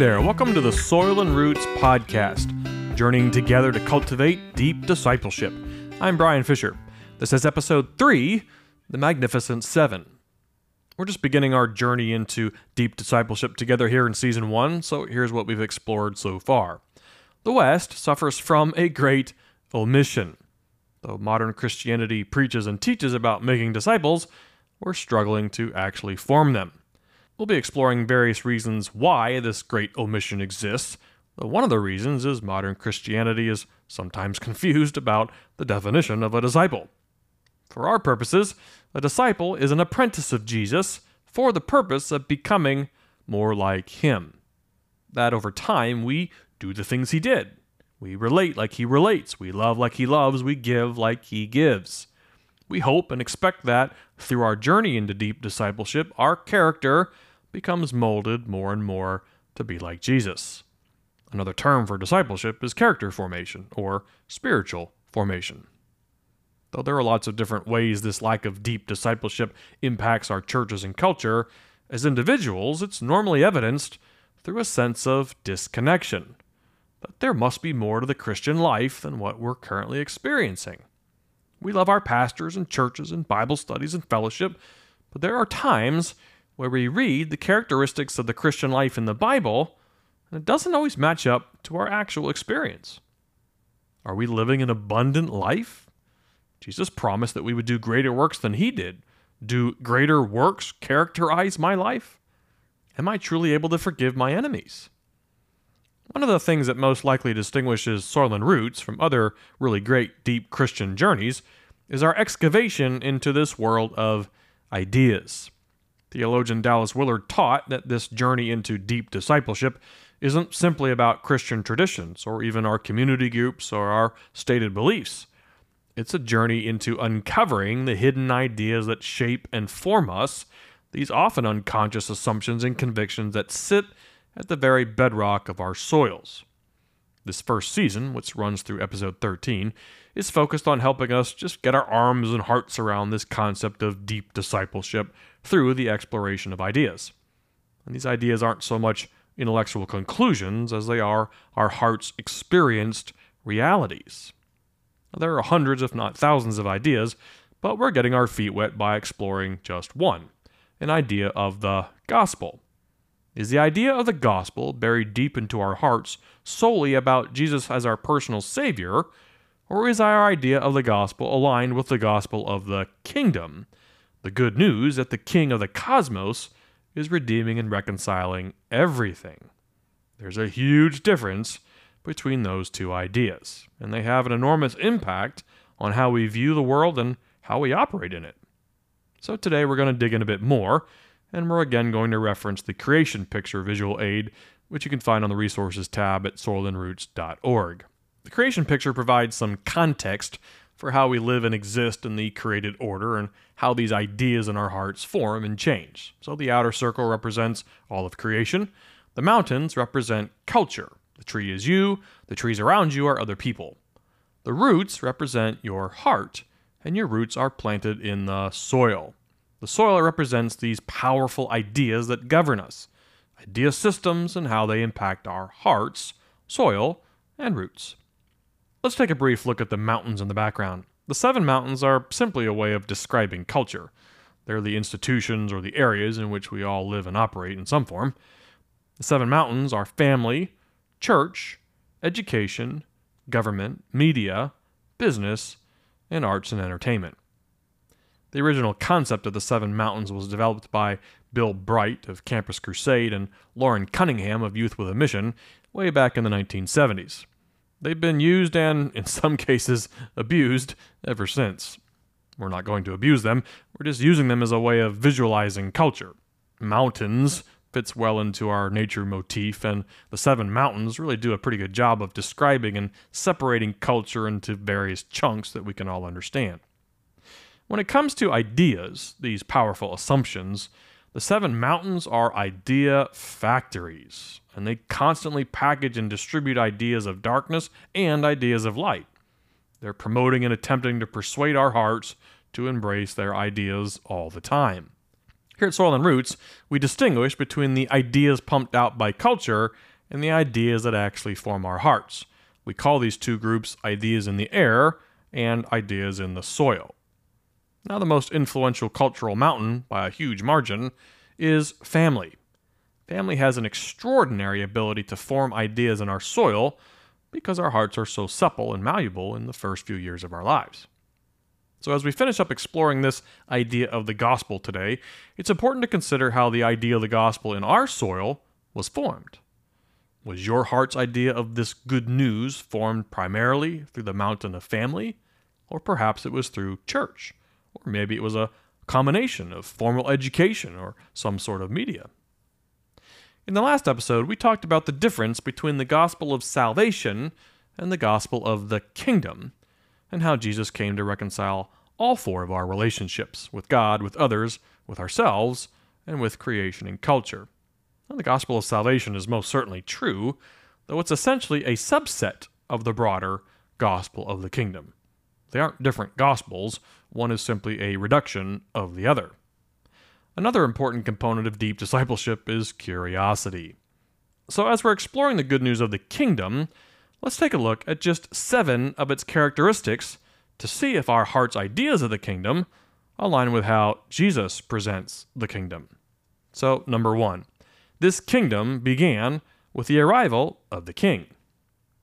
there, welcome to the Soil and Roots podcast, journeying together to cultivate deep discipleship. I'm Brian Fisher. This is episode 3, The Magnificent Seven. We're just beginning our journey into deep discipleship together here in season 1, so here's what we've explored so far. The West suffers from a great omission. Though modern Christianity preaches and teaches about making disciples, we're struggling to actually form them. We'll be exploring various reasons why this great omission exists. One of the reasons is modern Christianity is sometimes confused about the definition of a disciple. For our purposes, a disciple is an apprentice of Jesus for the purpose of becoming more like him. That over time we do the things he did. We relate like he relates. We love like he loves. We give like he gives. We hope and expect that through our journey into deep discipleship, our character becomes molded more and more to be like Jesus. Another term for discipleship is character formation or spiritual formation. Though there are lots of different ways this lack of deep discipleship impacts our churches and culture, as individuals, it's normally evidenced through a sense of disconnection. But there must be more to the Christian life than what we're currently experiencing. We love our pastors and churches and Bible studies and fellowship, but there are times where we read the characteristics of the Christian life in the Bible, and it doesn't always match up to our actual experience. Are we living an abundant life? Jesus promised that we would do greater works than he did. Do greater works characterize my life? Am I truly able to forgive my enemies? One of the things that most likely distinguishes Soil and Roots from other really great deep Christian journeys is our excavation into this world of ideas. Theologian Dallas Willard taught that this journey into deep discipleship isn't simply about Christian traditions or even our community groups or our stated beliefs. It's a journey into uncovering the hidden ideas that shape and form us, these often unconscious assumptions and convictions that sit at the very bedrock of our soils. This first season, which runs through episode 13, is focused on helping us just get our arms and hearts around this concept of deep discipleship through the exploration of ideas. And these ideas aren't so much intellectual conclusions as they are our heart's experienced realities. There are hundreds, if not thousands, of ideas, but we're getting our feet wet by exploring just one an idea of the gospel. Is the idea of the gospel buried deep into our hearts solely about Jesus as our personal Savior, or is our idea of the gospel aligned with the gospel of the kingdom? The good news that the King of the cosmos is redeeming and reconciling everything. There's a huge difference between those two ideas, and they have an enormous impact on how we view the world and how we operate in it. So today we're going to dig in a bit more and we're again going to reference the creation picture visual aid, which you can find on the resources tab at soilandroots.org. The creation picture provides some context for how we live and exist in the created order and how these ideas in our hearts form and change. So the outer circle represents all of creation, the mountains represent culture. The tree is you, the trees around you are other people. The roots represent your heart, and your roots are planted in the soil. The soil represents these powerful ideas that govern us, idea systems and how they impact our hearts, soil, and roots. Let's take a brief look at the mountains in the background. The seven mountains are simply a way of describing culture. They're the institutions or the areas in which we all live and operate in some form. The seven mountains are family, church, education, government, media, business, and arts and entertainment. The original concept of the Seven Mountains was developed by Bill Bright of Campus Crusade and Loren Cunningham of Youth with a Mission way back in the 1970s. They've been used and, in some cases, abused ever since. We're not going to abuse them, we're just using them as a way of visualizing culture. Mountains fits well into our nature motif, and the Seven Mountains really do a pretty good job of describing and separating culture into various chunks that we can all understand. When it comes to ideas, these powerful assumptions, the seven mountains are idea factories, and they constantly package and distribute ideas of darkness and ideas of light. They're promoting and attempting to persuade our hearts to embrace their ideas all the time. Here at Soil and Roots, we distinguish between the ideas pumped out by culture and the ideas that actually form our hearts. We call these two groups ideas in the air and ideas in the soil. Now, the most influential cultural mountain, by a huge margin, is family. Family has an extraordinary ability to form ideas in our soil because our hearts are so supple and malleable in the first few years of our lives. So, as we finish up exploring this idea of the gospel today, it's important to consider how the idea of the gospel in our soil was formed. Was your heart's idea of this good news formed primarily through the mountain of family? Or perhaps it was through church? Or maybe it was a combination of formal education or some sort of media. In the last episode, we talked about the difference between the gospel of salvation and the gospel of the kingdom, and how Jesus came to reconcile all four of our relationships with God, with others, with ourselves, and with creation and culture. And the gospel of salvation is most certainly true, though it's essentially a subset of the broader gospel of the kingdom. They aren't different gospels, one is simply a reduction of the other. Another important component of deep discipleship is curiosity. So, as we're exploring the good news of the kingdom, let's take a look at just seven of its characteristics to see if our heart's ideas of the kingdom align with how Jesus presents the kingdom. So, number one, this kingdom began with the arrival of the king.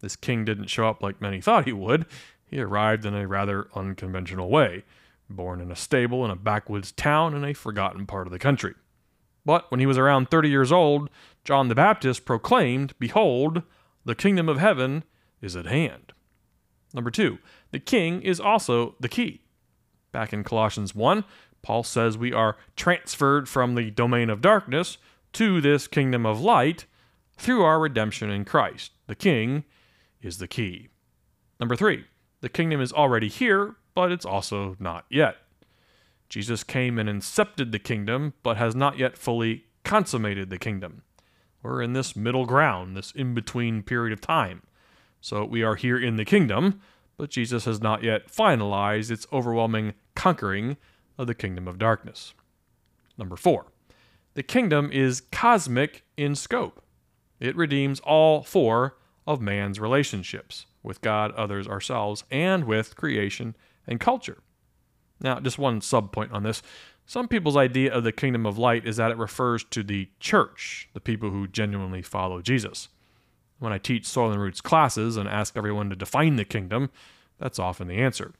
This king didn't show up like many thought he would. He arrived in a rather unconventional way, born in a stable in a backwoods town in a forgotten part of the country. But when he was around 30 years old, John the Baptist proclaimed, Behold, the kingdom of heaven is at hand. Number two, the king is also the key. Back in Colossians 1, Paul says we are transferred from the domain of darkness to this kingdom of light through our redemption in Christ. The king is the key. Number three, the kingdom is already here, but it's also not yet. Jesus came and incepted the kingdom, but has not yet fully consummated the kingdom. We're in this middle ground, this in between period of time. So we are here in the kingdom, but Jesus has not yet finalized its overwhelming conquering of the kingdom of darkness. Number four, the kingdom is cosmic in scope. It redeems all four of man's relationships with God, others, ourselves, and with creation and culture. Now, just one sub point on this. Some people's idea of the kingdom of light is that it refers to the church, the people who genuinely follow Jesus. When I teach Soil and Roots classes and ask everyone to define the kingdom, that's often the answer.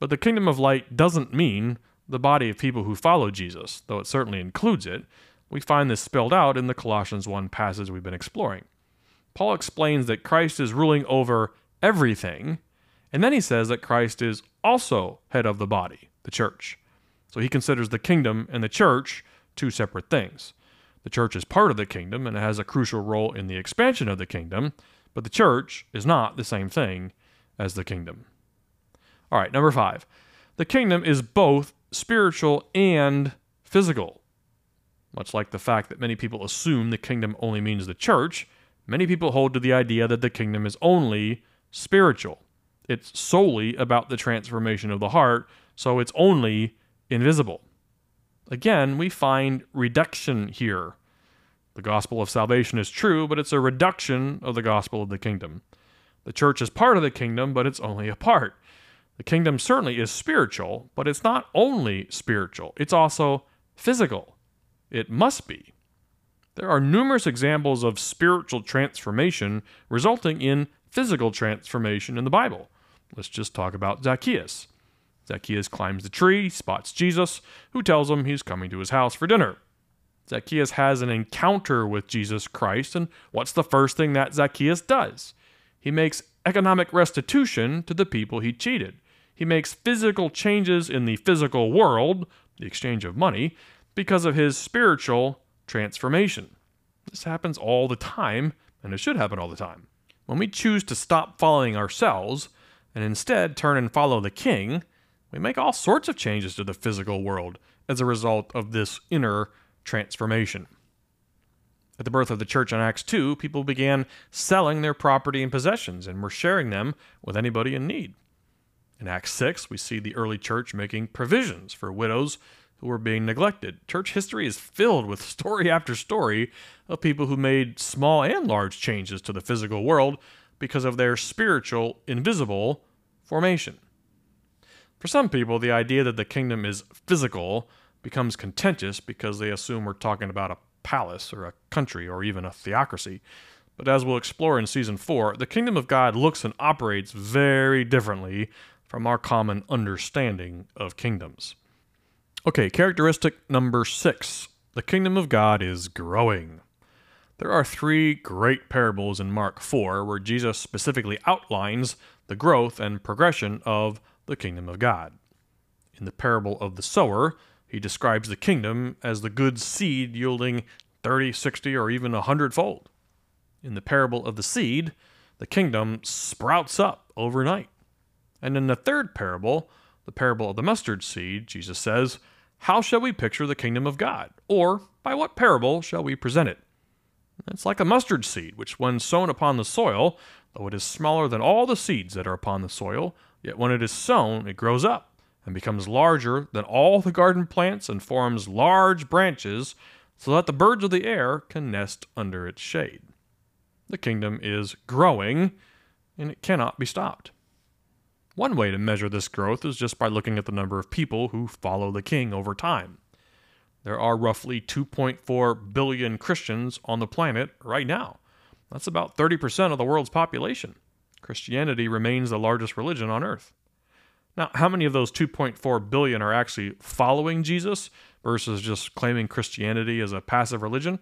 But the kingdom of light doesn't mean the body of people who follow Jesus, though it certainly includes it. We find this spelled out in the Colossians 1 passage we've been exploring. Paul explains that Christ is ruling over everything, and then he says that Christ is also head of the body, the church. So he considers the kingdom and the church two separate things. The church is part of the kingdom and it has a crucial role in the expansion of the kingdom, but the church is not the same thing as the kingdom. All right, number five. The kingdom is both spiritual and physical. Much like the fact that many people assume the kingdom only means the church, many people hold to the idea that the kingdom is only spiritual. It's solely about the transformation of the heart, so it's only invisible. Again, we find reduction here. The gospel of salvation is true, but it's a reduction of the gospel of the kingdom. The church is part of the kingdom, but it's only a part. The kingdom certainly is spiritual, but it's not only spiritual, it's also physical. It must be. There are numerous examples of spiritual transformation resulting in physical transformation in the Bible. Let's just talk about Zacchaeus. Zacchaeus climbs the tree, spots Jesus, who tells him he's coming to his house for dinner. Zacchaeus has an encounter with Jesus Christ, and what's the first thing that Zacchaeus does? He makes economic restitution to the people he cheated. He makes physical changes in the physical world, the exchange of money, because of his spiritual transformation. This happens all the time, and it should happen all the time. When we choose to stop following ourselves and instead turn and follow the king, we make all sorts of changes to the physical world as a result of this inner transformation. At the birth of the church in Acts 2, people began selling their property and possessions and were sharing them with anybody in need. In Acts 6, we see the early church making provisions for widows who were being neglected. Church history is filled with story after story of people who made small and large changes to the physical world because of their spiritual, invisible formation. For some people, the idea that the kingdom is physical becomes contentious because they assume we're talking about a palace or a country or even a theocracy. But as we'll explore in season 4, the kingdom of God looks and operates very differently from our common understanding of kingdoms. Okay, characteristic number 6 the kingdom of God is growing. There are three great parables in Mark 4 where Jesus specifically outlines the growth and progression of the kingdom of God. In the parable of the sower, he describes the kingdom as the good seed yielding 30, 60, or even a hundredfold. In the parable of the seed, the kingdom sprouts up overnight. And in the third parable, the parable of the mustard seed, Jesus says, How shall we picture the kingdom of God? Or by what parable shall we present it? It's like a mustard seed, which, when sown upon the soil, though it is smaller than all the seeds that are upon the soil, yet when it is sown, it grows up and becomes larger than all the garden plants and forms large branches so that the birds of the air can nest under its shade. The kingdom is growing and it cannot be stopped. One way to measure this growth is just by looking at the number of people who follow the king over time. There are roughly 2.4 billion Christians on the planet right now. That's about 30% of the world's population. Christianity remains the largest religion on earth. Now, how many of those 2.4 billion are actually following Jesus versus just claiming Christianity as a passive religion?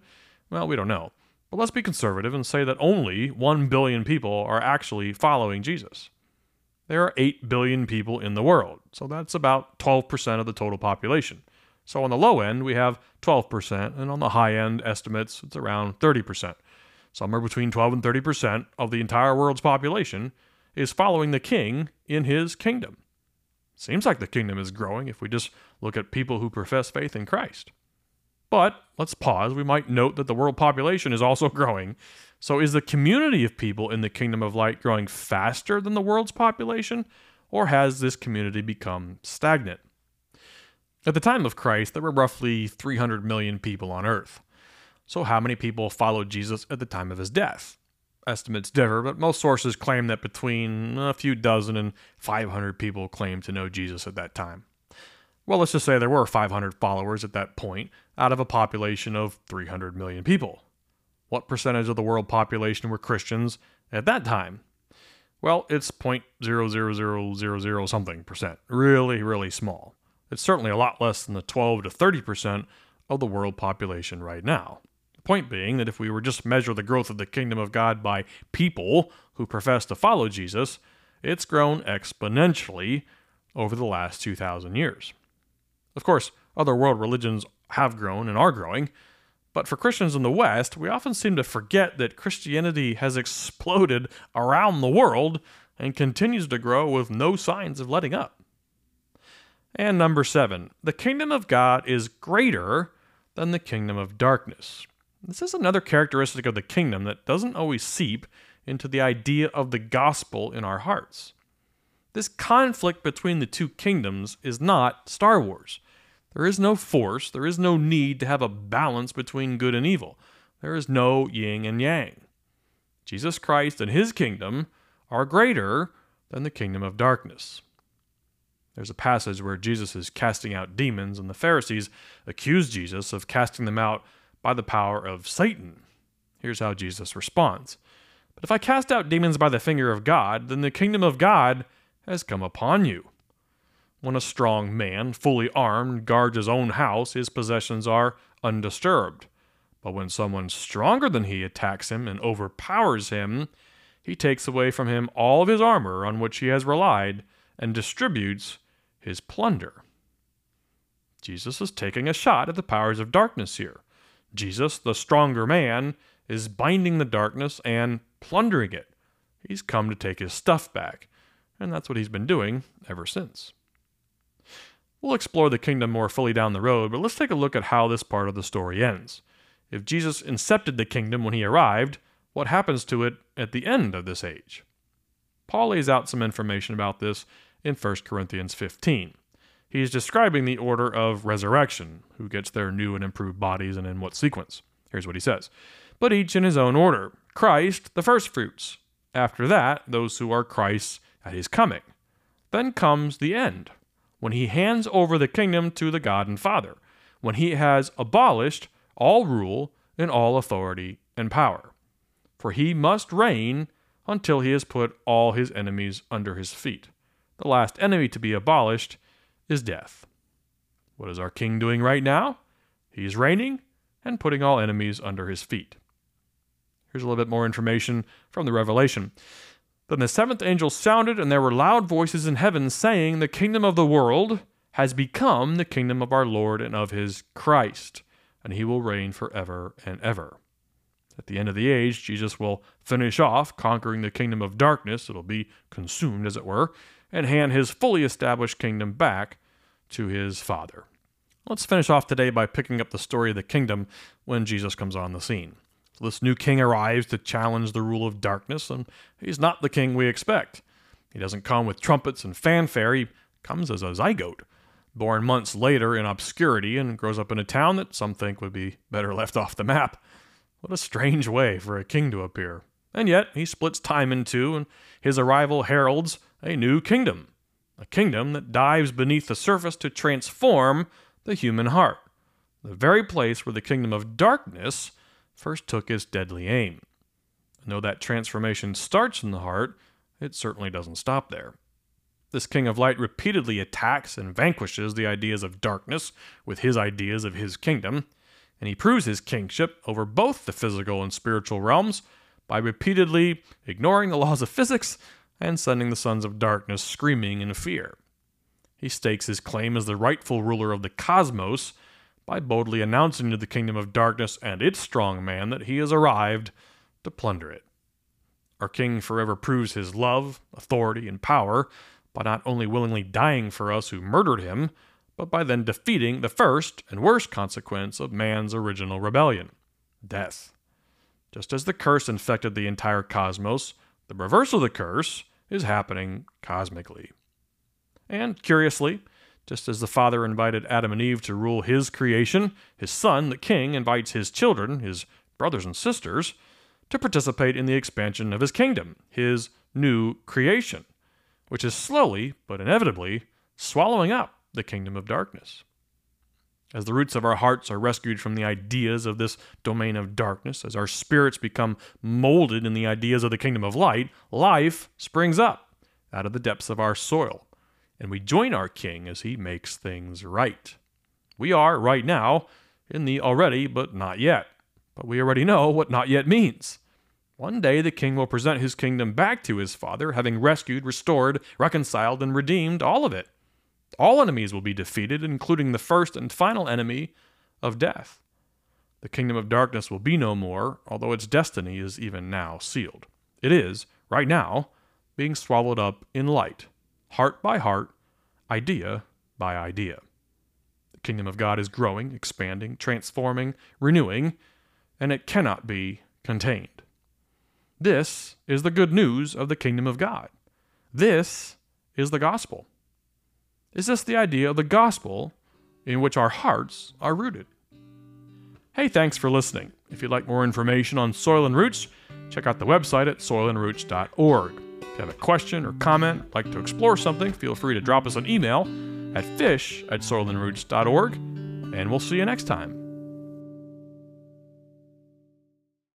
Well, we don't know. But let's be conservative and say that only 1 billion people are actually following Jesus. There are 8 billion people in the world, so that's about 12% of the total population. So on the low end, we have 12%, and on the high end estimates, it's around 30%. Somewhere between 12 and 30% of the entire world's population is following the king in his kingdom. Seems like the kingdom is growing if we just look at people who profess faith in Christ. But let's pause. We might note that the world population is also growing. So, is the community of people in the kingdom of light growing faster than the world's population, or has this community become stagnant? At the time of Christ, there were roughly 300 million people on earth. So, how many people followed Jesus at the time of his death? estimates differ, but most sources claim that between a few dozen and 500 people claimed to know Jesus at that time. Well, let's just say there were 500 followers at that point out of a population of 300 million people. What percentage of the world population were Christians at that time? Well, it's 0.00000 something percent. Really, really small. It's certainly a lot less than the 12 to 30 percent of the world population right now. The point being that if we were just measure the growth of the kingdom of God by people who profess to follow Jesus, it's grown exponentially over the last 2,000 years. Of course, other world religions have grown and are growing, but for Christians in the West, we often seem to forget that Christianity has exploded around the world and continues to grow with no signs of letting up. And number seven, the kingdom of God is greater than the kingdom of darkness. This is another characteristic of the kingdom that doesn't always seep into the idea of the gospel in our hearts. This conflict between the two kingdoms is not Star Wars. There is no force, there is no need to have a balance between good and evil. There is no yin and yang. Jesus Christ and his kingdom are greater than the kingdom of darkness. There's a passage where Jesus is casting out demons, and the Pharisees accuse Jesus of casting them out by the power of Satan. Here's how Jesus responds But if I cast out demons by the finger of God, then the kingdom of God has come upon you. When a strong man, fully armed, guards his own house, his possessions are undisturbed. But when someone stronger than he attacks him and overpowers him, he takes away from him all of his armor on which he has relied and distributes his plunder. Jesus is taking a shot at the powers of darkness here. Jesus, the stronger man, is binding the darkness and plundering it. He's come to take his stuff back, and that's what he's been doing ever since. We'll explore the kingdom more fully down the road, but let's take a look at how this part of the story ends. If Jesus incepted the kingdom when he arrived, what happens to it at the end of this age? Paul lays out some information about this in 1 Corinthians 15. He's describing the order of resurrection, who gets their new and improved bodies and in what sequence. Here's what he says But each in his own order Christ, the firstfruits. After that, those who are Christ's at his coming. Then comes the end, when he hands over the kingdom to the God and Father, when he has abolished all rule and all authority and power. For he must reign until he has put all his enemies under his feet. The last enemy to be abolished is death. What is our king doing right now? He's reigning and putting all enemies under his feet. Here's a little bit more information from the Revelation. Then the seventh angel sounded, and there were loud voices in heaven saying, The kingdom of the world has become the kingdom of our Lord and of his Christ, and he will reign forever and ever. At the end of the age, Jesus will finish off conquering the kingdom of darkness, it'll be consumed, as it were, and hand his fully established kingdom back to his Father. Let's finish off today by picking up the story of the kingdom when Jesus comes on the scene. This new king arrives to challenge the rule of darkness, and he's not the king we expect. He doesn't come with trumpets and fanfare, he comes as a zygote, born months later in obscurity and grows up in a town that some think would be better left off the map. What a strange way for a king to appear. And yet, he splits time in two, and his arrival heralds a new kingdom. A kingdom that dives beneath the surface to transform the human heart, the very place where the kingdom of darkness first took its deadly aim. And though that transformation starts in the heart, it certainly doesn't stop there. This king of light repeatedly attacks and vanquishes the ideas of darkness with his ideas of his kingdom, and he proves his kingship over both the physical and spiritual realms by repeatedly ignoring the laws of physics and sending the sons of darkness screaming in fear. He stakes his claim as the rightful ruler of the cosmos by boldly announcing to the kingdom of darkness and its strong man that he has arrived to plunder it. Our king forever proves his love, authority, and power by not only willingly dying for us who murdered him, but by then defeating the first and worst consequence of man's original rebellion death. Just as the curse infected the entire cosmos, the reverse of the curse is happening cosmically. And curiously, just as the Father invited Adam and Eve to rule his creation, his Son, the King, invites his children, his brothers and sisters, to participate in the expansion of his kingdom, his new creation, which is slowly but inevitably swallowing up the kingdom of darkness. As the roots of our hearts are rescued from the ideas of this domain of darkness, as our spirits become molded in the ideas of the kingdom of light, life springs up out of the depths of our soil, and we join our King as he makes things right. We are, right now, in the already but not yet, but we already know what not yet means. One day the king will present his kingdom back to his father, having rescued, restored, reconciled, and redeemed all of it. All enemies will be defeated, including the first and final enemy of death. The kingdom of darkness will be no more, although its destiny is even now sealed. It is, right now, being swallowed up in light, heart by heart, idea by idea. The kingdom of God is growing, expanding, transforming, renewing, and it cannot be contained. This is the good news of the kingdom of God. This is the gospel. Is this the idea of the gospel in which our hearts are rooted? Hey, thanks for listening. If you'd like more information on Soil and Roots, check out the website at soilandroots.org. Have a question or comment, like to explore something, feel free to drop us an email at fish at soilandroots.org, and we'll see you next time.